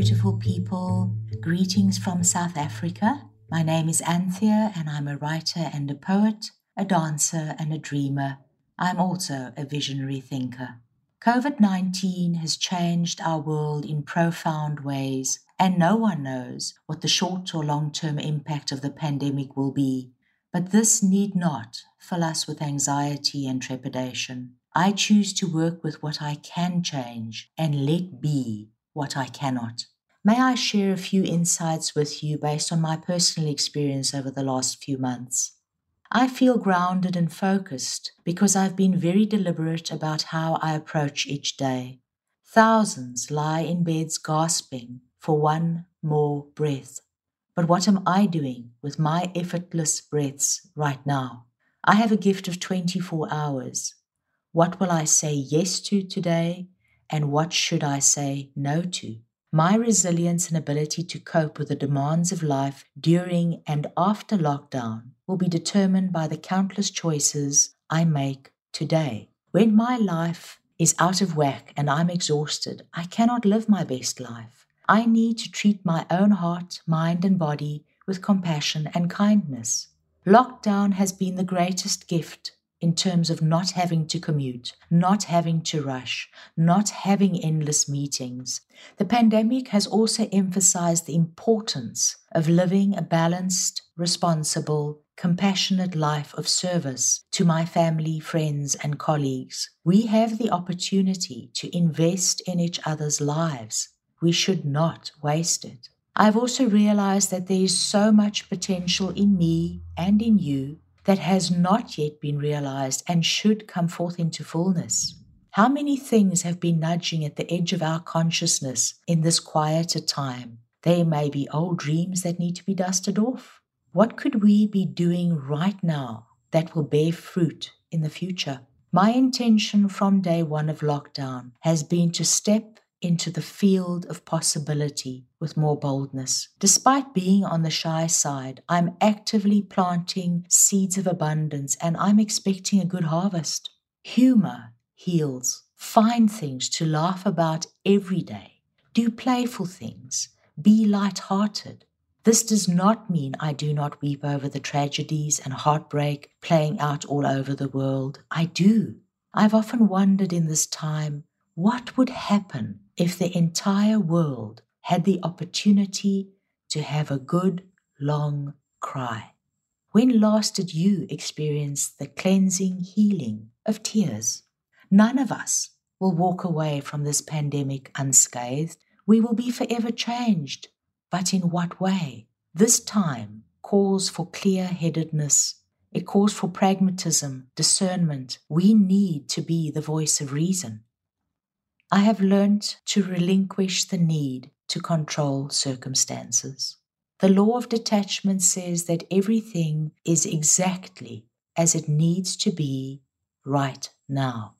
beautiful people. Greetings from South Africa. My name is Anthea, and I'm a writer and a poet, a dancer and a dreamer. I'm also a visionary thinker. COVID 19 has changed our world in profound ways, and no one knows what the short or long term impact of the pandemic will be. But this need not fill us with anxiety and trepidation. I choose to work with what I can change and let be what I cannot. May I share a few insights with you based on my personal experience over the last few months? I feel grounded and focused because I've been very deliberate about how I approach each day. Thousands lie in beds gasping for one more breath. But what am I doing with my effortless breaths right now? I have a gift of 24 hours. What will I say yes to today, and what should I say no to? My resilience and ability to cope with the demands of life during and after lockdown will be determined by the countless choices I make today. When my life is out of whack and I'm exhausted, I cannot live my best life. I need to treat my own heart, mind, and body with compassion and kindness. Lockdown has been the greatest gift in terms of not having to commute, not having to rush, not having endless meetings. The pandemic has also emphasized the importance of living a balanced, responsible, compassionate life of service to my family, friends, and colleagues. We have the opportunity to invest in each other's lives. We should not waste it. I've also realized that there is so much potential in me and in you that has not yet been realized and should come forth into fullness. How many things have been nudging at the edge of our consciousness in this quieter time? They may be old dreams that need to be dusted off. What could we be doing right now that will bear fruit in the future? My intention from day one of lockdown has been to step into the field of possibility with more boldness. Despite being on the shy side, I'm actively planting seeds of abundance and I'm expecting a good harvest. Humor heals. Find things to laugh about every day. Do playful things. Be light-hearted. This does not mean I do not weep over the tragedies and heartbreak playing out all over the world. I do. I've often wondered in this time what would happen if the entire world had the opportunity to have a good long cry? When last did you experience the cleansing healing of tears? None of us will walk away from this pandemic unscathed. We will be forever changed. But in what way? This time calls for clear headedness. It calls for pragmatism, discernment. We need to be the voice of reason. I have learnt to relinquish the need to control circumstances. The law of detachment says that everything is exactly as it needs to be right now.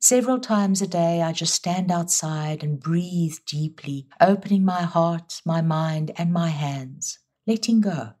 Several times a day, I just stand outside and breathe deeply, opening my heart, my mind, and my hands, letting go.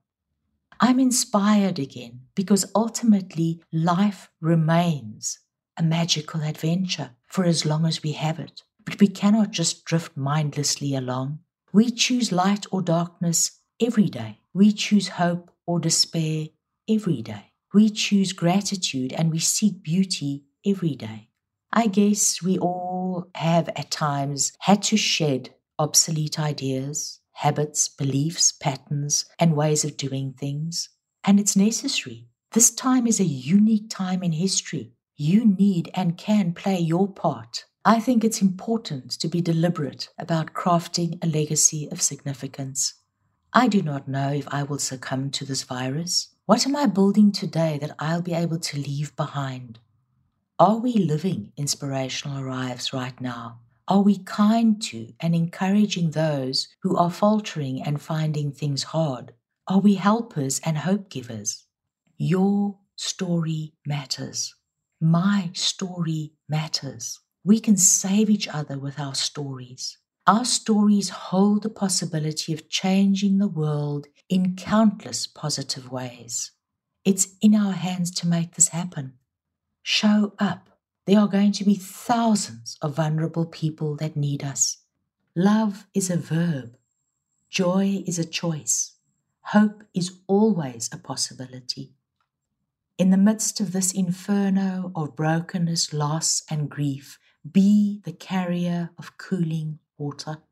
I'm inspired again because ultimately life remains a magical adventure for as long as we have it. But we cannot just drift mindlessly along. We choose light or darkness every day. We choose hope or despair every day. We choose gratitude and we seek beauty every day. I guess we all have at times had to shed obsolete ideas, habits, beliefs, patterns, and ways of doing things. And it's necessary. This time is a unique time in history you need and can play your part. I think it's important to be deliberate about crafting a legacy of significance. I do not know if I will succumb to this virus. What am I building today that I'll be able to leave behind? Are we living inspirational lives right now? Are we kind to and encouraging those who are faltering and finding things hard? Are we helpers and hope givers? Your story matters. My story matters. We can save each other with our stories. Our stories hold the possibility of changing the world in countless positive ways. It's in our hands to make this happen. Show up. There are going to be thousands of vulnerable people that need us. Love is a verb. Joy is a choice. Hope is always a possibility. In the midst of this inferno of brokenness, loss, and grief, be the carrier of cooling water.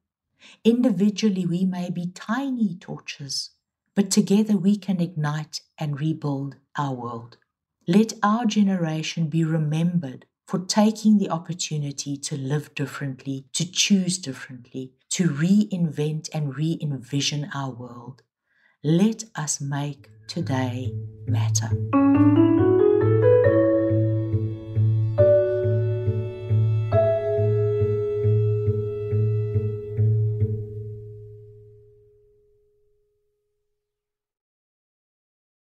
Individually, we may be tiny torches, but together we can ignite and rebuild our world. Let our generation be remembered for taking the opportunity to live differently, to choose differently, to reinvent and re envision our world. Let us make today matter.